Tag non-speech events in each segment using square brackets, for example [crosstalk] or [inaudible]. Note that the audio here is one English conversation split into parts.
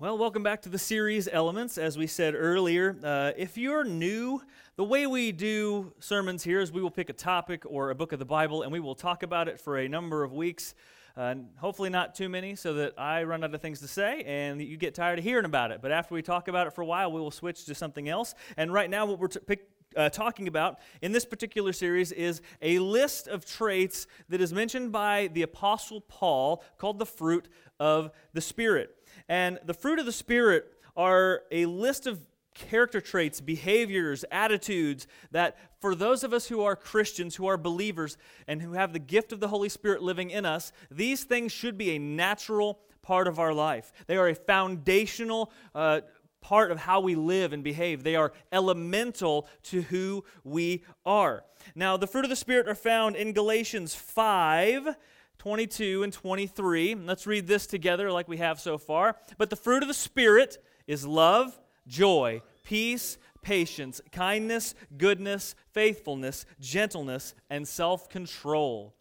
Well, welcome back to the series Elements. As we said earlier, uh, if you're new, the way we do sermons here is we will pick a topic or a book of the Bible and we will talk about it for a number of weeks. Uh, hopefully, not too many, so that I run out of things to say and you get tired of hearing about it. But after we talk about it for a while, we will switch to something else. And right now, what we're t- pick, uh, talking about in this particular series is a list of traits that is mentioned by the Apostle Paul called the fruit of the Spirit. And the fruit of the Spirit are a list of character traits, behaviors, attitudes that for those of us who are Christians, who are believers, and who have the gift of the Holy Spirit living in us, these things should be a natural part of our life. They are a foundational uh, part of how we live and behave. They are elemental to who we are. Now, the fruit of the Spirit are found in Galatians 5 22 and 23. Let's read this together like we have so far. But the fruit of the Spirit is love, joy, peace, patience, kindness, goodness, faithfulness, gentleness, and self control.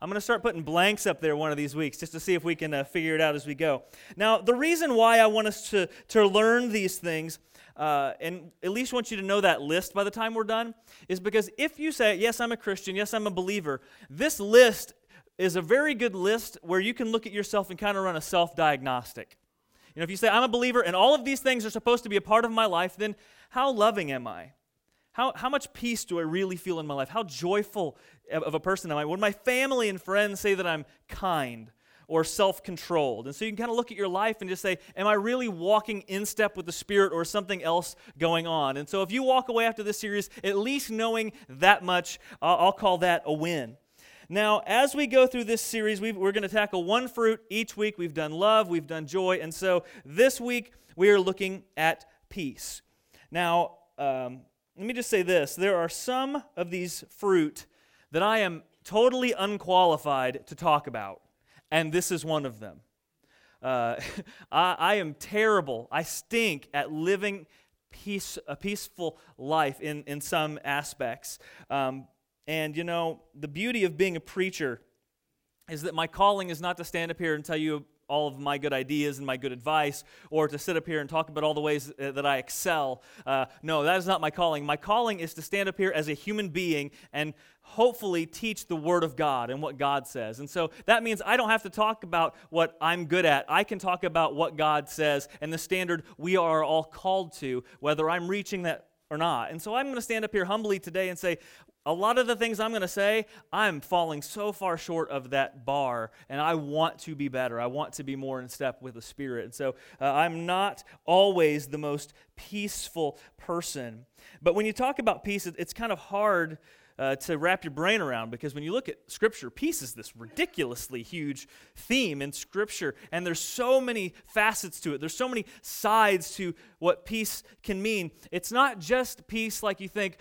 I'm going to start putting blanks up there one of these weeks just to see if we can uh, figure it out as we go. Now, the reason why I want us to, to learn these things, uh, and at least want you to know that list by the time we're done, is because if you say, Yes, I'm a Christian, yes, I'm a believer, this list is a very good list where you can look at yourself and kind of run a self diagnostic. You know, if you say, I'm a believer and all of these things are supposed to be a part of my life, then how loving am I? How, how much peace do I really feel in my life? How joyful of a person am I? When my family and friends say that I'm kind or self controlled. And so you can kind of look at your life and just say, Am I really walking in step with the Spirit or something else going on? And so if you walk away after this series, at least knowing that much, I'll call that a win. Now, as we go through this series, we are going to tackle one fruit each week. We've done love, we've done joy, and so this week we are looking at peace. Now, um, let me just say this there are some of these fruit that I am totally unqualified to talk about, and this is one of them. Uh, [laughs] I, I, am terrible. I stink at living peace, a peaceful life in, in some aspects. Um, and you know, the beauty of being a preacher is that my calling is not to stand up here and tell you all of my good ideas and my good advice, or to sit up here and talk about all the ways uh, that I excel. Uh, no, that is not my calling. My calling is to stand up here as a human being and hopefully teach the Word of God and what God says. And so that means I don't have to talk about what I'm good at. I can talk about what God says and the standard we are all called to, whether I'm reaching that or not. And so I'm going to stand up here humbly today and say, a lot of the things I'm going to say, I'm falling so far short of that bar, and I want to be better. I want to be more in step with the Spirit. And so uh, I'm not always the most peaceful person. But when you talk about peace, it's kind of hard uh, to wrap your brain around because when you look at Scripture, peace is this ridiculously huge theme in Scripture, and there's so many facets to it. There's so many sides to what peace can mean. It's not just peace like you think,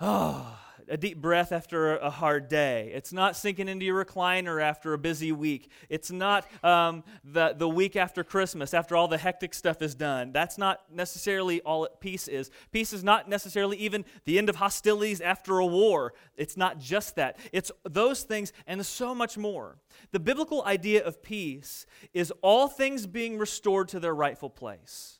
oh, a deep breath after a hard day. It's not sinking into your recliner after a busy week. It's not um, the, the week after Christmas, after all the hectic stuff is done. That's not necessarily all peace is. Peace is not necessarily even the end of hostilities after a war. It's not just that, it's those things and so much more. The biblical idea of peace is all things being restored to their rightful place.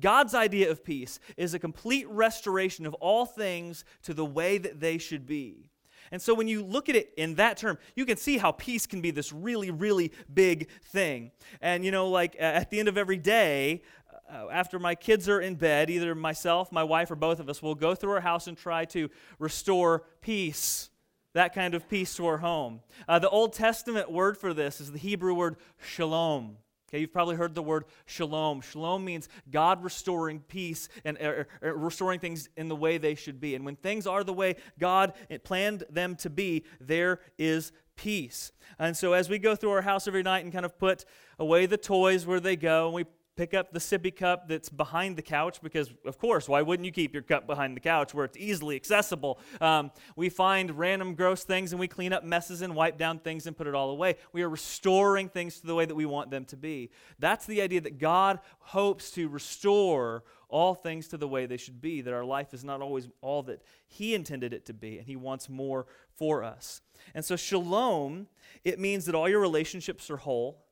God's idea of peace is a complete restoration of all things to the way that they should be. And so when you look at it in that term, you can see how peace can be this really, really big thing. And, you know, like at the end of every day, uh, after my kids are in bed, either myself, my wife, or both of us will go through our house and try to restore peace. That kind of peace to our home. Uh, the Old Testament word for this is the Hebrew word shalom. Okay, you've probably heard the word shalom. Shalom means God restoring peace and er, er, restoring things in the way they should be. And when things are the way God planned them to be, there is peace. And so as we go through our house every night and kind of put away the toys where they go, and we pick up the sippy cup that's behind the couch because, of course, why wouldn't you keep your cup behind the couch where it's easily accessible? Um, we find random gross things and we clean up messes and wipe down things and put it all away. We are restoring things to the way that we want them to be. That's the idea that God hopes to restore all things to the way they should be, that our life is not always all that He intended it to be, and He wants more for us. And so, shalom, it means that all your relationships are whole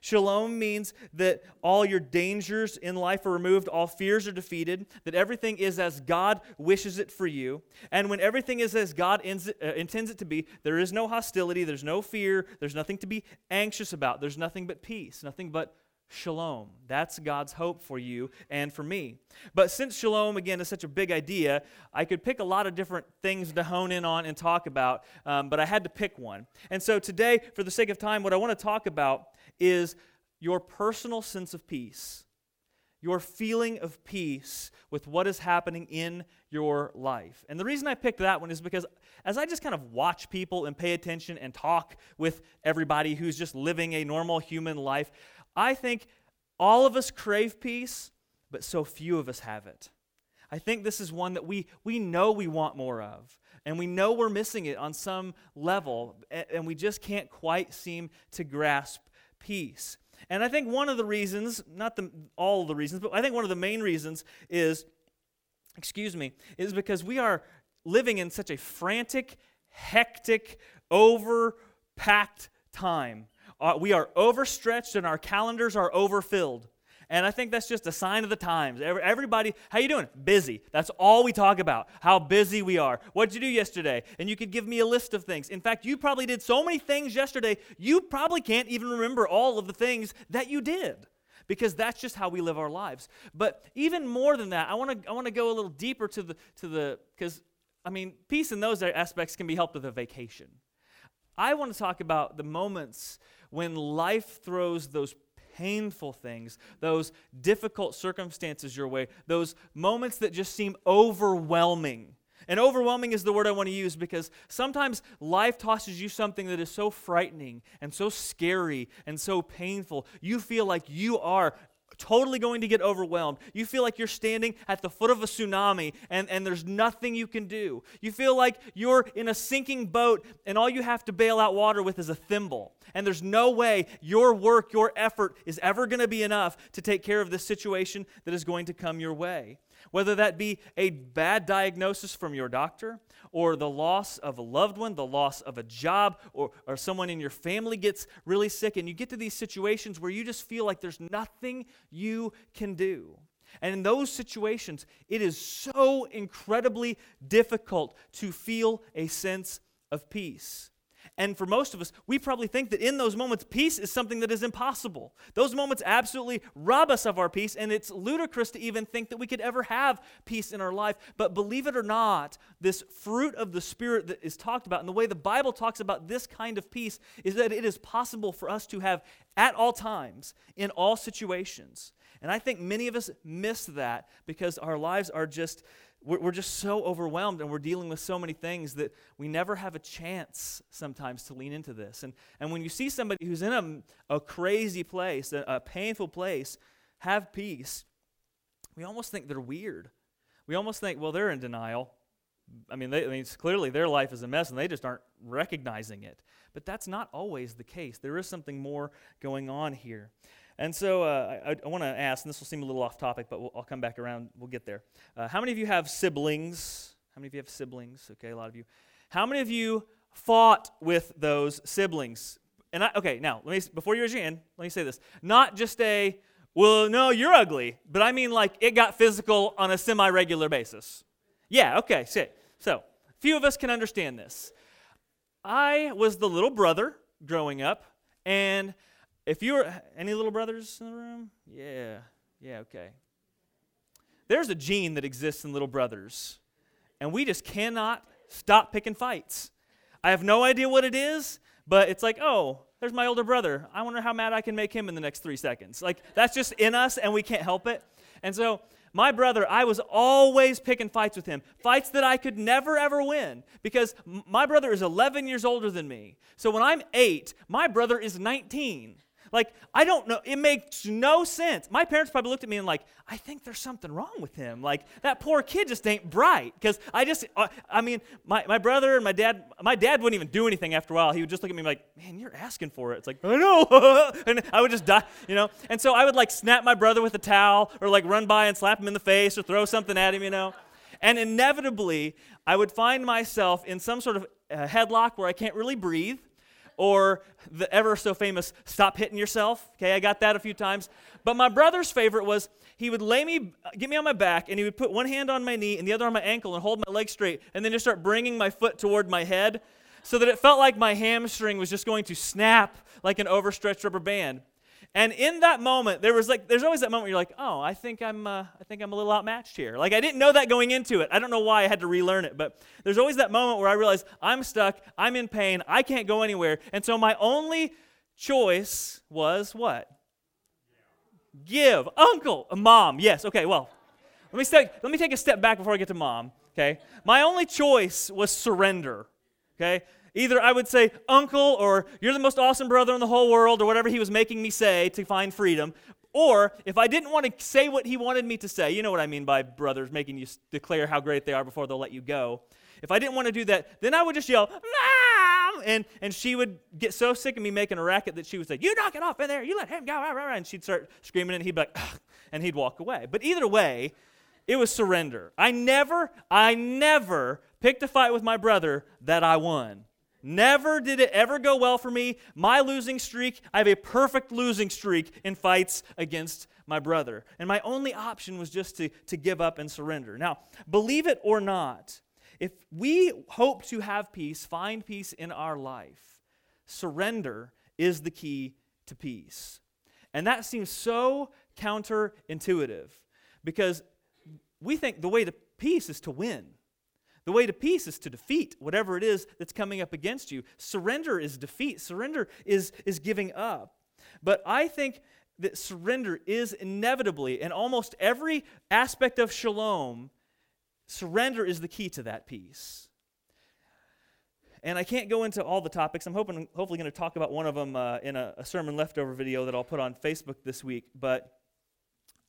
Shalom means that all your dangers in life are removed, all fears are defeated, that everything is as God wishes it for you. And when everything is as God uh, intends it to be, there is no hostility, there's no fear, there's nothing to be anxious about, there's nothing but peace, nothing but shalom. That's God's hope for you and for me. But since shalom, again, is such a big idea, I could pick a lot of different things to hone in on and talk about, um, but I had to pick one. And so today, for the sake of time, what I want to talk about is your personal sense of peace, your feeling of peace with what is happening in your life. And the reason I picked that one is because as I just kind of watch people and pay attention and talk with everybody who's just living a normal human life, I think all of us crave peace, but so few of us have it. I think this is one that we, we know we want more of, and we know we're missing it on some level, and we just can't quite seem to grasp peace. And I think one of the reasons, not the, all the reasons, but I think one of the main reasons is, excuse me, is because we are living in such a frantic, hectic, overpacked time. Uh, we are overstretched and our calendars are overfilled. And I think that's just a sign of the times. Everybody, how you doing? Busy. That's all we talk about. How busy we are. What did you do yesterday? And you could give me a list of things. In fact, you probably did so many things yesterday, you probably can't even remember all of the things that you did. Because that's just how we live our lives. But even more than that, I want to I want to go a little deeper to the to the because I mean, peace in those aspects can be helped with a vacation. I want to talk about the moments when life throws those painful things, those difficult circumstances your way, those moments that just seem overwhelming. And overwhelming is the word I want to use because sometimes life tosses you something that is so frightening and so scary and so painful. You feel like you are totally going to get overwhelmed. You feel like you're standing at the foot of a tsunami and, and there's nothing you can do. You feel like you're in a sinking boat and all you have to bail out water with is a thimble. And there's no way your work, your effort is ever going to be enough to take care of this situation that is going to come your way. Whether that be a bad diagnosis from your doctor, or the loss of a loved one, the loss of a job, or, or someone in your family gets really sick, and you get to these situations where you just feel like there's nothing you can do. And in those situations, it is so incredibly difficult to feel a sense of peace. And for most of us, we probably think that in those moments, peace is something that is impossible. Those moments absolutely rob us of our peace, and it's ludicrous to even think that we could ever have peace in our life. But believe it or not, this fruit of the Spirit that is talked about, and the way the Bible talks about this kind of peace, is that it is possible for us to have at all times, in all situations. And I think many of us miss that because our lives are just we're just so overwhelmed and we're dealing with so many things that we never have a chance sometimes to lean into this. And, and when you see somebody who's in a, a crazy place, a, a painful place, have peace, we almost think they're weird. We almost think, well, they're in denial. I mean, they, I mean, clearly their life is a mess and they just aren't recognizing it. But that's not always the case. There is something more going on here. And so uh, I, I want to ask, and this will seem a little off topic, but we'll, I'll come back around. We'll get there. Uh, how many of you have siblings? How many of you have siblings? Okay, a lot of you. How many of you fought with those siblings? And I, okay, now let me before you raise your hand, let me say this: not just a well, no, you're ugly, but I mean like it got physical on a semi-regular basis. Yeah, okay, sit. So, few of us can understand this. I was the little brother growing up, and if you're any little brothers in the room, yeah, yeah, okay. There's a gene that exists in little brothers, and we just cannot stop picking fights. I have no idea what it is, but it's like, oh, there's my older brother. I wonder how mad I can make him in the next three seconds. Like, that's just in us, and we can't help it. And so, my brother, I was always picking fights with him, fights that I could never ever win because my brother is 11 years older than me. So when I'm eight, my brother is 19. Like, I don't know. It makes no sense. My parents probably looked at me and, like, I think there's something wrong with him. Like, that poor kid just ain't bright. Because I just, uh, I mean, my, my brother and my dad, my dad wouldn't even do anything after a while. He would just look at me like, man, you're asking for it. It's like, I know. [laughs] and I would just die, you know? And so I would, like, snap my brother with a towel or, like, run by and slap him in the face or throw something at him, you know? And inevitably, I would find myself in some sort of uh, headlock where I can't really breathe or the ever so famous stop hitting yourself. Okay, I got that a few times. But my brother's favorite was he would lay me, get me on my back, and he would put one hand on my knee and the other on my ankle and hold my leg straight, and then just start bringing my foot toward my head so that it felt like my hamstring was just going to snap like an overstretched rubber band. And in that moment, there was like, there's always that moment where you're like, oh, I think I'm, uh, I think I'm a little outmatched here. Like I didn't know that going into it. I don't know why I had to relearn it, but there's always that moment where I realize I'm stuck, I'm in pain, I can't go anywhere, and so my only choice was what? Give, uncle, mom. Yes. Okay. Well, let me let me take a step back before I get to mom. Okay. My only choice was surrender. Okay. Either I would say, Uncle, or you're the most awesome brother in the whole world, or whatever he was making me say to find freedom. Or if I didn't want to say what he wanted me to say, you know what I mean by brothers making you declare how great they are before they'll let you go. If I didn't want to do that, then I would just yell, Mom! And, and she would get so sick of me making a racket that she would say, You knock it off in there, you let him go, and she'd start screaming, and he'd be like, Ugh, and he'd walk away. But either way, it was surrender. I never, I never picked a fight with my brother that I won. Never did it ever go well for me. My losing streak, I have a perfect losing streak in fights against my brother. And my only option was just to, to give up and surrender. Now, believe it or not, if we hope to have peace, find peace in our life, surrender is the key to peace. And that seems so counterintuitive because we think the way to peace is to win. The way to peace is to defeat whatever it is that's coming up against you. Surrender is defeat, surrender is, is giving up. But I think that surrender is inevitably, in almost every aspect of shalom, surrender is the key to that peace. And I can't go into all the topics. I'm hoping, hopefully going to talk about one of them uh, in a, a sermon leftover video that I'll put on Facebook this week. But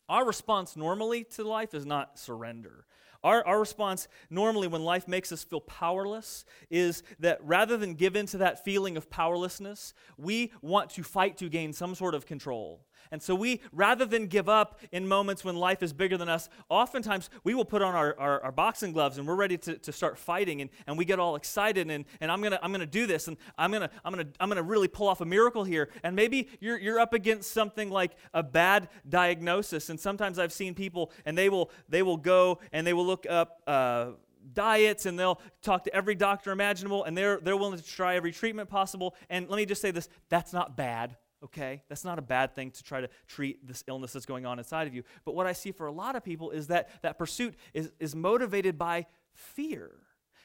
our response normally to life is not surrender. Our, our response normally when life makes us feel powerless is that rather than give in to that feeling of powerlessness, we want to fight to gain some sort of control. And so we, rather than give up in moments when life is bigger than us, oftentimes we will put on our, our, our boxing gloves and we're ready to, to start fighting and, and we get all excited and, and I'm gonna I'm gonna do this and I'm gonna I'm gonna I'm gonna really pull off a miracle here. And maybe you're you're up against something like a bad diagnosis. And sometimes I've seen people and they will they will go and they will look up uh, diets and they'll talk to every doctor imaginable and they're, they're willing to try every treatment possible. And let me just say this that's not bad okay? That's not a bad thing to try to treat this illness that's going on inside of you. But what I see for a lot of people is that that pursuit is, is motivated by fear.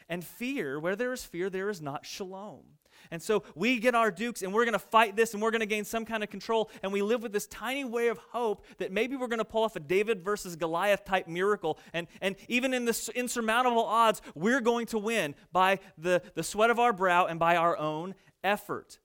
And fear, where there is fear, there is not shalom. And so we get our dukes and we're going to fight this and we're going to gain some kind of control. And we live with this tiny way of hope that maybe we're going to pull off a David versus Goliath type miracle. And, and even in this insurmountable odds, we're going to win by the, the sweat of our brow and by our own effort.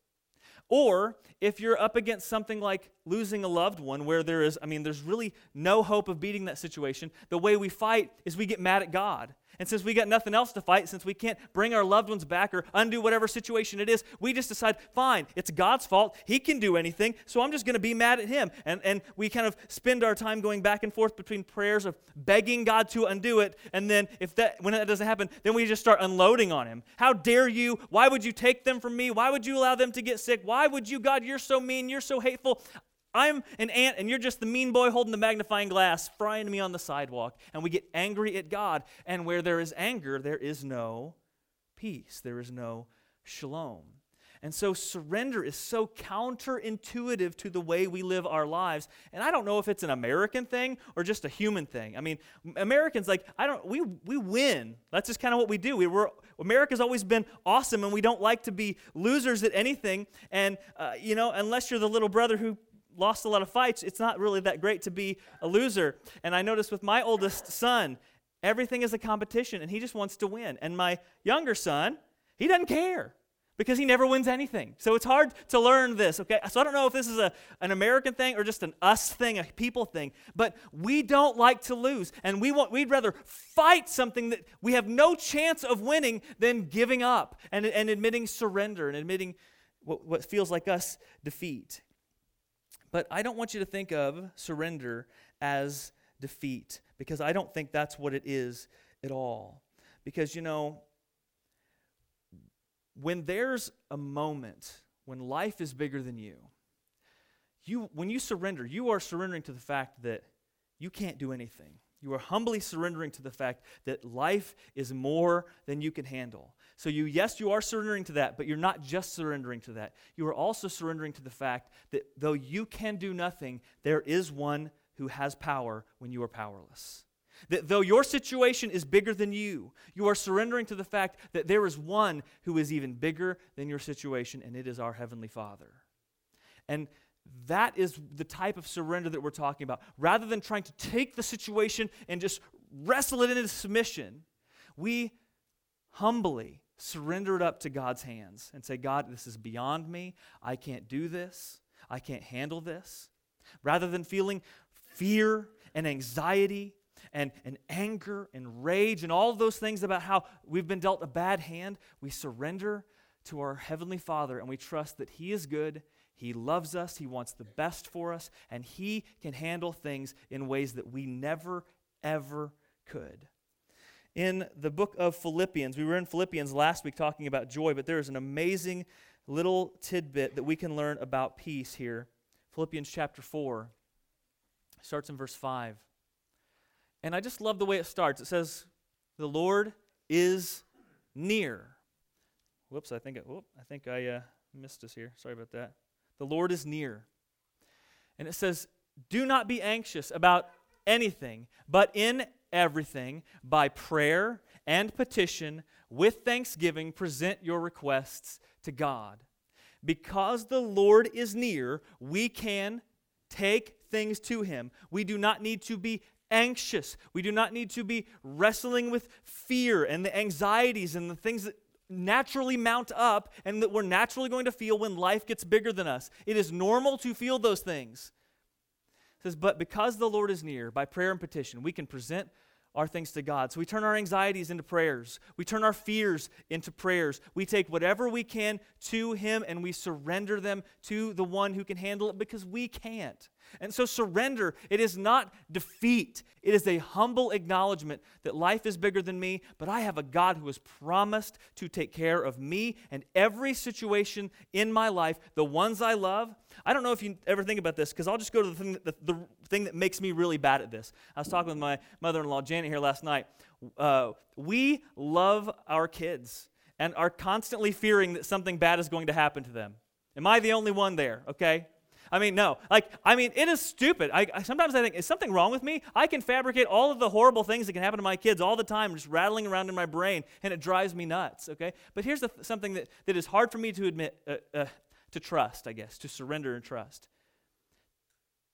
Or if you're up against something like losing a loved one, where there is, I mean, there's really no hope of beating that situation, the way we fight is we get mad at God. And since we got nothing else to fight, since we can't bring our loved ones back or undo whatever situation it is, we just decide, fine, it's God's fault. He can do anything, so I'm just going to be mad at him. And, and we kind of spend our time going back and forth between prayers of begging God to undo it, and then if that when that doesn't happen, then we just start unloading on him. How dare you? Why would you take them from me? Why would you allow them to get sick? Why would you, God, you're so mean, you're so hateful. I'm an ant and you're just the mean boy holding the magnifying glass, frying me on the sidewalk. And we get angry at God. And where there is anger, there is no peace, there is no shalom. And so surrender is so counterintuitive to the way we live our lives. And I don't know if it's an American thing or just a human thing. I mean, Americans like I don't we we win. That's just kind of what we do. We were America's always been awesome and we don't like to be losers at anything. And uh, you know, unless you're the little brother who lost a lot of fights, it's not really that great to be a loser. And I noticed with my oldest son, everything is a competition and he just wants to win. And my younger son, he doesn't care because he never wins anything. So it's hard to learn this, okay? So I don't know if this is a, an American thing or just an us thing, a people thing, but we don't like to lose. And we want, we'd rather fight something that we have no chance of winning than giving up and, and admitting surrender and admitting what, what feels like us defeat. But I don't want you to think of surrender as defeat because I don't think that's what it is at all. Because, you know, when there's a moment when life is bigger than you, you when you surrender, you are surrendering to the fact that you can't do anything. You are humbly surrendering to the fact that life is more than you can handle. So you yes, you are surrendering to that, but you're not just surrendering to that. You are also surrendering to the fact that though you can do nothing, there is one who has power when you are powerless. That though your situation is bigger than you, you are surrendering to the fact that there is one who is even bigger than your situation, and it is our Heavenly Father. And that is the type of surrender that we're talking about. Rather than trying to take the situation and just wrestle it into submission, we humbly surrender it up to God's hands and say, God, this is beyond me. I can't do this. I can't handle this. Rather than feeling fear and anxiety and, and anger and rage and all those things about how we've been dealt a bad hand, we surrender to our Heavenly Father and we trust that He is good, He loves us, He wants the best for us, and He can handle things in ways that we never, ever could. In the book of Philippians, we were in Philippians last week talking about joy, but there is an amazing little tidbit that we can learn about peace here. Philippians chapter 4 starts in verse 5. And I just love the way it starts. It says, The Lord is near. Whoops, I think I, whoop, I, think I uh, missed us here. Sorry about that. The Lord is near. And it says, Do not be anxious about anything, but in everything, by prayer and petition, with thanksgiving, present your requests to God. Because the Lord is near, we can take things to Him. We do not need to be anxious. We do not need to be wrestling with fear and the anxieties and the things that naturally mount up and that we're naturally going to feel when life gets bigger than us. It is normal to feel those things. Says, but because the Lord is near, by prayer and petition, we can present our things to God. So we turn our anxieties into prayers. We turn our fears into prayers. We take whatever we can to Him and we surrender them to the one who can handle it because we can't. And so, surrender, it is not defeat. It is a humble acknowledgement that life is bigger than me, but I have a God who has promised to take care of me and every situation in my life, the ones I love. I don't know if you ever think about this, because I'll just go to the thing, that, the, the thing that makes me really bad at this. I was talking with my mother in law, Janet, here last night. Uh, we love our kids and are constantly fearing that something bad is going to happen to them. Am I the only one there? Okay. I mean, no. Like, I mean, it is stupid. I, I, sometimes I think, is something wrong with me? I can fabricate all of the horrible things that can happen to my kids all the time, just rattling around in my brain, and it drives me nuts, okay? But here's the, something that, that is hard for me to admit, uh, uh, to trust, I guess, to surrender and trust.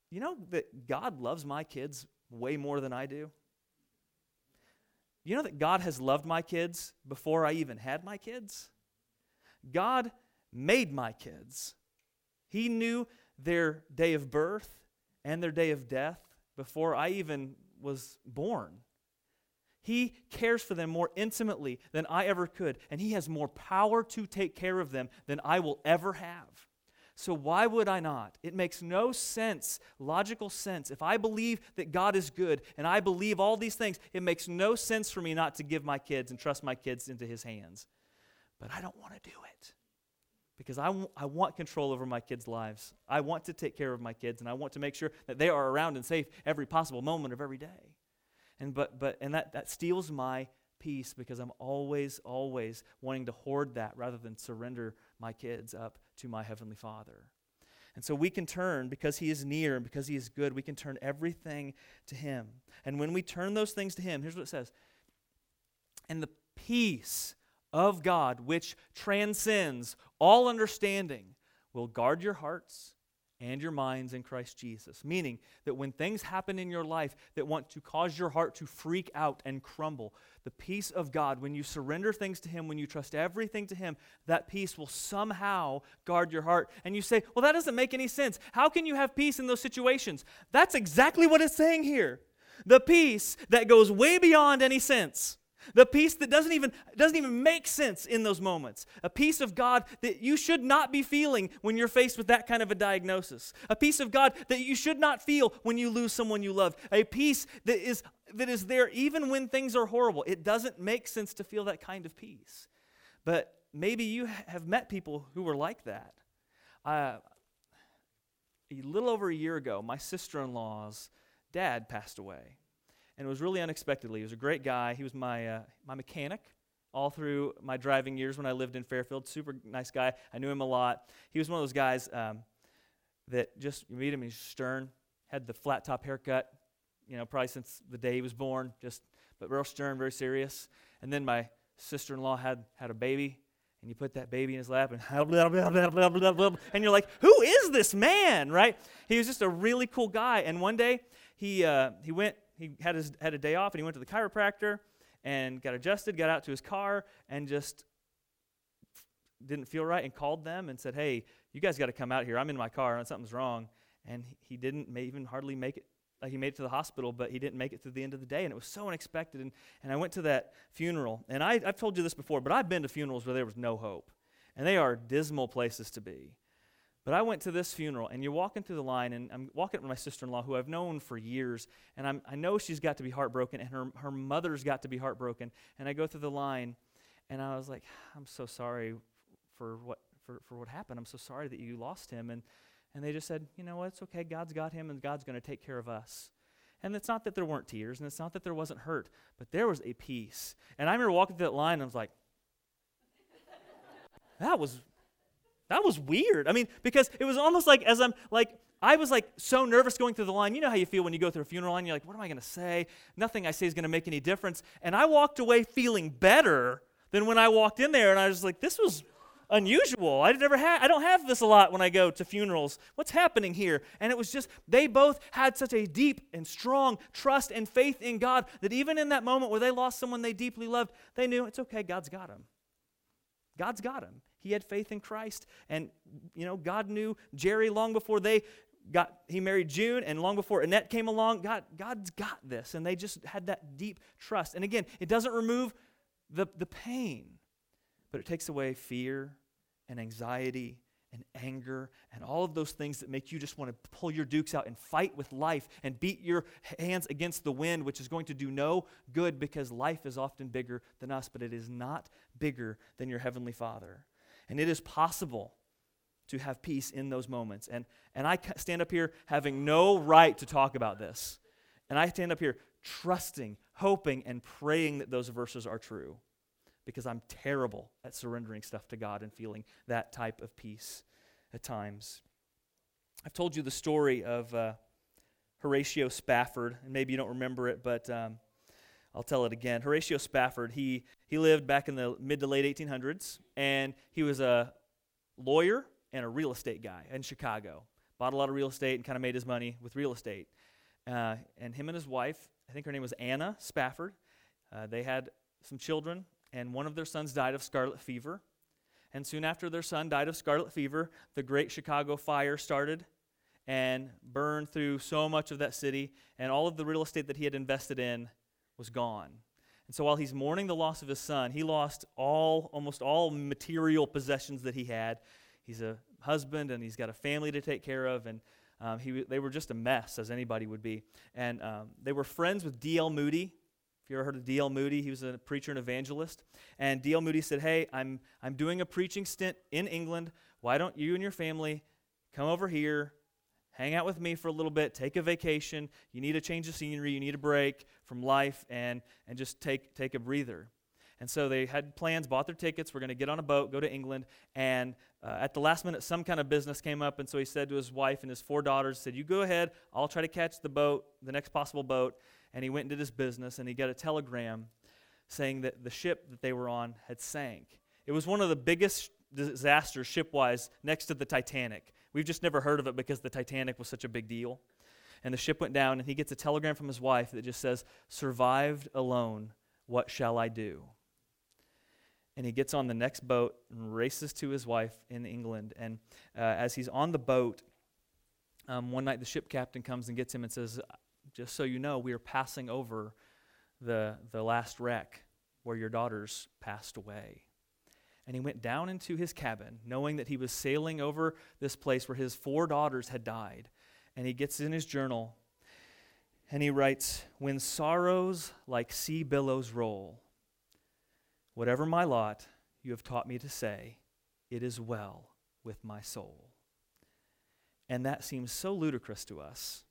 You know that God loves my kids way more than I do? You know that God has loved my kids before I even had my kids? God made my kids. He knew their day of birth and their day of death before I even was born. He cares for them more intimately than I ever could, and He has more power to take care of them than I will ever have. So, why would I not? It makes no sense, logical sense. If I believe that God is good and I believe all these things, it makes no sense for me not to give my kids and trust my kids into His hands. But I don't want to do it because I, w- I want control over my kids' lives. I want to take care of my kids, and I want to make sure that they are around and safe every possible moment of every day. And, but, but, and that, that steals my peace because I'm always, always wanting to hoard that rather than surrender my kids up to my Heavenly Father. And so we can turn, because He is near and because He is good, we can turn everything to Him. And when we turn those things to Him, here's what it says And the peace of God, which transcends all understanding, will guard your hearts and your minds in Christ Jesus. Meaning that when things happen in your life that want to cause your heart to freak out and crumble, the peace of God, when you surrender things to Him, when you trust everything to Him, that peace will somehow guard your heart. And you say, well, that doesn't make any sense. How can you have peace in those situations? That's exactly what it's saying here. The peace that goes way beyond any sense. The peace that doesn't even, doesn't even make sense in those moments. A peace of God that you should not be feeling when you're faced with that kind of a diagnosis. A peace of God that you should not feel when you lose someone you love. A peace that is, that is there even when things are horrible. It doesn't make sense to feel that kind of peace. But maybe you have met people who were like that. Uh, a little over a year ago, my sister in law's dad passed away. And it was really unexpectedly. He was a great guy. He was my, uh, my mechanic all through my driving years when I lived in Fairfield. Super nice guy. I knew him a lot. He was one of those guys um, that just, you meet him, he's stern, had the flat top haircut, you know, probably since the day he was born, just, but real stern, very serious. And then my sister in law had, had a baby, and you put that baby in his lap and [laughs] and you're like, who is this man, right? He was just a really cool guy. And one day he, uh, he went, he had, his, had a day off and he went to the chiropractor and got adjusted, got out to his car and just didn't feel right and called them and said, hey, you guys got to come out here. I'm in my car and something's wrong. And he didn't even hardly make it like he made it to the hospital, but he didn't make it through the end of the day. And it was so unexpected. And, and I went to that funeral. And I, I've told you this before, but I've been to funerals where there was no hope. And they are dismal places to be. But I went to this funeral, and you're walking through the line, and I'm walking with my sister in law, who I've known for years, and I'm, I know she's got to be heartbroken, and her, her mother's got to be heartbroken. And I go through the line, and I was like, I'm so sorry for what, for, for what happened. I'm so sorry that you lost him. And and they just said, you know what, it's okay. God's got him and God's going to take care of us. And it's not that there weren't tears and it's not that there wasn't hurt, but there was a peace. And I remember walking through that line and I was like, [laughs] that was that was weird. I mean, because it was almost like as I'm like I was like so nervous going through the line. You know how you feel when you go through a funeral line, you're like, what am I going to say? Nothing I say is going to make any difference. And I walked away feeling better than when I walked in there and I was like, this was unusual. I never had I don't have this a lot when I go to funerals. What's happening here? And it was just they both had such a deep and strong trust and faith in God that even in that moment where they lost someone they deeply loved, they knew it's okay, God's got him. God's got him. He had faith in Christ and you know, God knew Jerry long before they got he married June and long before Annette came along, God God's got this and they just had that deep trust. And again, it doesn't remove the the pain but it takes away fear and anxiety and anger and all of those things that make you just want to pull your dukes out and fight with life and beat your hands against the wind, which is going to do no good because life is often bigger than us, but it is not bigger than your Heavenly Father. And it is possible to have peace in those moments. And, and I stand up here having no right to talk about this. And I stand up here trusting, hoping, and praying that those verses are true because I'm terrible at surrendering stuff to God and feeling that type of peace at times. I've told you the story of uh, Horatio Spafford, and maybe you don't remember it, but um, I'll tell it again. Horatio Spafford, he, he lived back in the mid to late 1800s, and he was a lawyer and a real estate guy in Chicago. Bought a lot of real estate and kind of made his money with real estate. Uh, and him and his wife, I think her name was Anna Spafford, uh, they had some children, and one of their sons died of scarlet fever. And soon after their son died of scarlet fever, the great Chicago fire started and burned through so much of that city, and all of the real estate that he had invested in was gone. And so while he's mourning the loss of his son, he lost all almost all material possessions that he had. He's a husband and he's got a family to take care of, and um, he, they were just a mess, as anybody would be. And um, they were friends with D.L. Moody, If you ever heard of D.L. Moody? He was a preacher and evangelist. And D.L. Moody said, Hey, I'm, I'm doing a preaching stint in England. Why don't you and your family come over here, hang out with me for a little bit, take a vacation? You need a change of scenery, you need a break from life, and, and just take, take a breather. And so they had plans, bought their tickets, we're going to get on a boat, go to England. And uh, at the last minute, some kind of business came up. And so he said to his wife and his four daughters, said, You go ahead, I'll try to catch the boat, the next possible boat and he went and did his business, and he got a telegram saying that the ship that they were on had sank. It was one of the biggest disasters shipwise next to the Titanic. We've just never heard of it because the Titanic was such a big deal. And the ship went down, and he gets a telegram from his wife that just says, Survived alone, what shall I do? And he gets on the next boat and races to his wife in England. And uh, as he's on the boat, um, one night the ship captain comes and gets him and says, just so you know, we are passing over the, the last wreck where your daughters passed away. And he went down into his cabin, knowing that he was sailing over this place where his four daughters had died. And he gets in his journal and he writes, When sorrows like sea billows roll, whatever my lot, you have taught me to say, it is well with my soul. And that seems so ludicrous to us.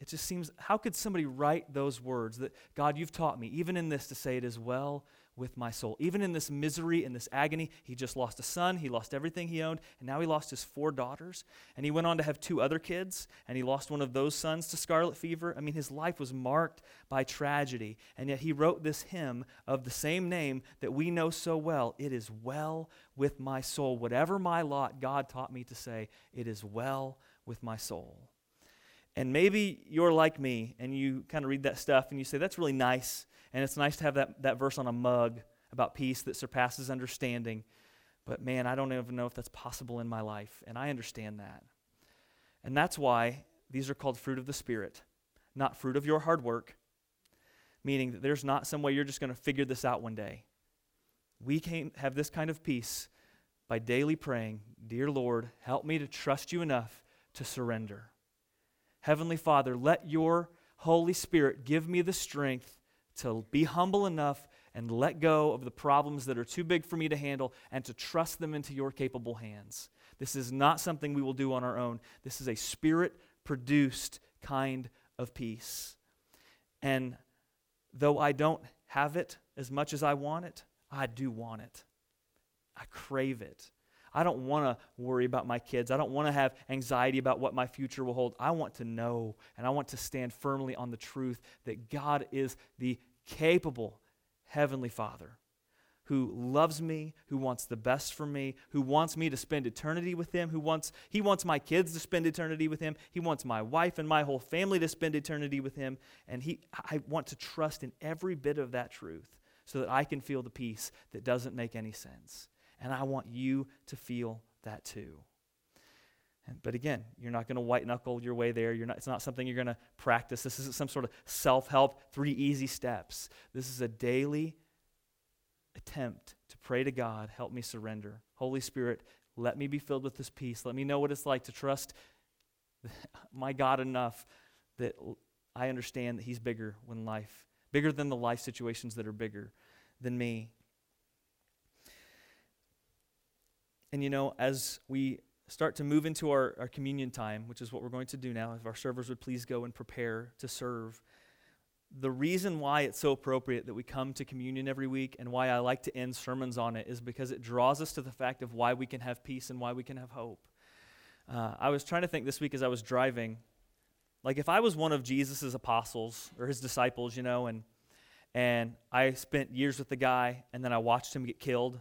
It just seems, how could somebody write those words that, God, you've taught me, even in this, to say it is well with my soul? Even in this misery, in this agony, he just lost a son, he lost everything he owned, and now he lost his four daughters. And he went on to have two other kids, and he lost one of those sons to scarlet fever. I mean, his life was marked by tragedy. And yet he wrote this hymn of the same name that we know so well It is well with my soul. Whatever my lot, God taught me to say, It is well with my soul. And maybe you're like me and you kind of read that stuff and you say, that's really nice. And it's nice to have that, that verse on a mug about peace that surpasses understanding. But man, I don't even know if that's possible in my life. And I understand that. And that's why these are called fruit of the Spirit, not fruit of your hard work, meaning that there's not some way you're just going to figure this out one day. We can have this kind of peace by daily praying, Dear Lord, help me to trust you enough to surrender. Heavenly Father, let your Holy Spirit give me the strength to be humble enough and let go of the problems that are too big for me to handle and to trust them into your capable hands. This is not something we will do on our own. This is a spirit produced kind of peace. And though I don't have it as much as I want it, I do want it. I crave it. I don't want to worry about my kids. I don't want to have anxiety about what my future will hold. I want to know and I want to stand firmly on the truth that God is the capable Heavenly Father who loves me, who wants the best for me, who wants me to spend eternity with him, who wants he wants my kids to spend eternity with him. He wants my wife and my whole family to spend eternity with him, and he I want to trust in every bit of that truth so that I can feel the peace that doesn't make any sense. And I want you to feel that too. But again, you're not going to white knuckle your way there. Not, it's not something you're going to practice. This isn't some sort of self help, three easy steps. This is a daily attempt to pray to God, help me surrender. Holy Spirit, let me be filled with this peace. Let me know what it's like to trust [laughs] my God enough that I understand that He's bigger when life, bigger than the life situations that are bigger than me. And you know, as we start to move into our, our communion time, which is what we're going to do now, if our servers would please go and prepare to serve. The reason why it's so appropriate that we come to communion every week and why I like to end sermons on it is because it draws us to the fact of why we can have peace and why we can have hope. Uh, I was trying to think this week as I was driving, like if I was one of Jesus' apostles or his disciples, you know, and and I spent years with the guy and then I watched him get killed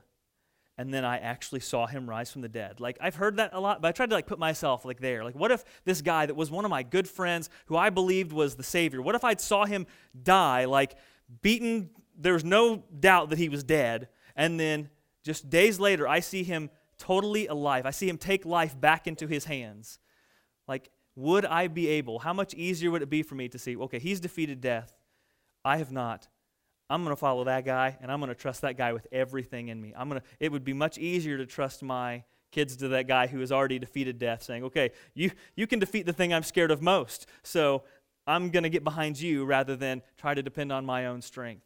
and then I actually saw him rise from the dead. Like I've heard that a lot, but I tried to like put myself like there. Like what if this guy that was one of my good friends who I believed was the savior, what if I saw him die like beaten there's no doubt that he was dead and then just days later I see him totally alive. I see him take life back into his hands. Like would I be able? How much easier would it be for me to see, okay, he's defeated death. I have not. I'm going to follow that guy and I'm going to trust that guy with everything in me. I'm going to it would be much easier to trust my kids to that guy who has already defeated death saying, "Okay, you you can defeat the thing I'm scared of most." So, I'm going to get behind you rather than try to depend on my own strength.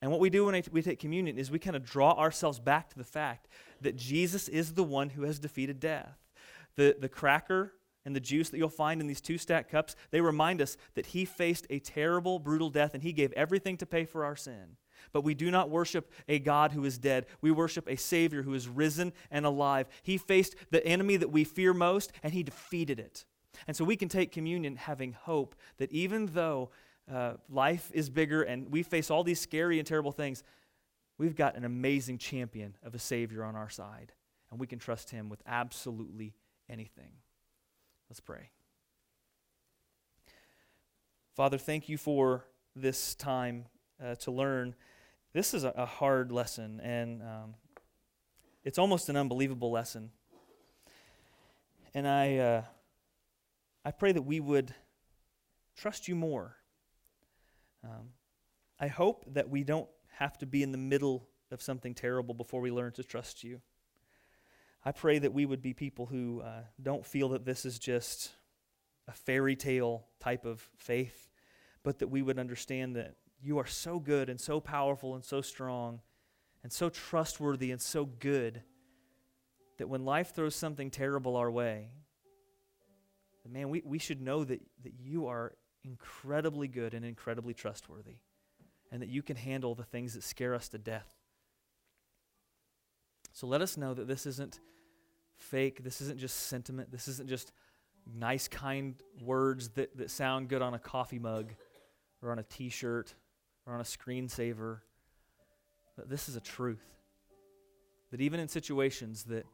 And what we do when we take communion is we kind of draw ourselves back to the fact that Jesus is the one who has defeated death. The, the cracker and the juice that you'll find in these two stacked cups, they remind us that he faced a terrible, brutal death and he gave everything to pay for our sin. But we do not worship a God who is dead. We worship a Savior who is risen and alive. He faced the enemy that we fear most and he defeated it. And so we can take communion having hope that even though uh, life is bigger and we face all these scary and terrible things, we've got an amazing champion of a Savior on our side. And we can trust him with absolutely anything. Let's pray. Father, thank you for this time uh, to learn. This is a, a hard lesson, and um, it's almost an unbelievable lesson. And I, uh, I pray that we would trust you more. Um, I hope that we don't have to be in the middle of something terrible before we learn to trust you. I pray that we would be people who uh, don't feel that this is just a fairy tale type of faith, but that we would understand that you are so good and so powerful and so strong and so trustworthy and so good that when life throws something terrible our way, man, we, we should know that, that you are incredibly good and incredibly trustworthy, and that you can handle the things that scare us to death. So let us know that this isn't fake, this isn't just sentiment, this isn't just nice, kind words that, that sound good on a coffee mug or on a t shirt or on a screensaver. But this is a truth. That even in situations that,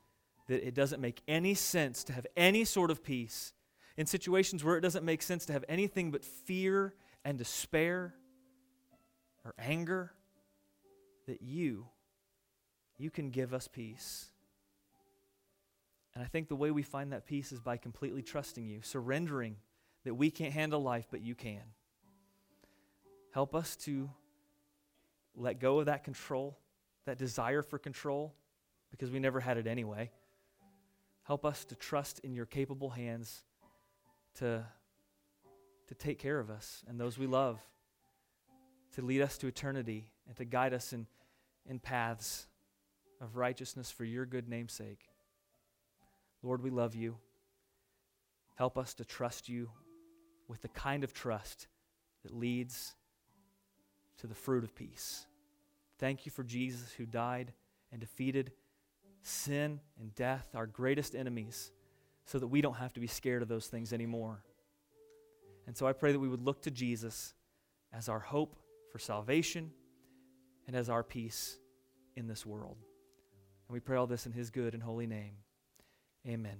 that it doesn't make any sense to have any sort of peace, in situations where it doesn't make sense to have anything but fear and despair or anger, that you, you can give us peace. And I think the way we find that peace is by completely trusting you, surrendering that we can't handle life, but you can. Help us to let go of that control, that desire for control, because we never had it anyway. Help us to trust in your capable hands to, to take care of us and those we love, to lead us to eternity, and to guide us in, in paths of righteousness for your good name's sake. Lord, we love you. Help us to trust you with the kind of trust that leads to the fruit of peace. Thank you for Jesus who died and defeated sin and death, our greatest enemies so that we don't have to be scared of those things anymore. And so I pray that we would look to Jesus as our hope for salvation and as our peace in this world. And we pray all this in his good and holy name. Amen.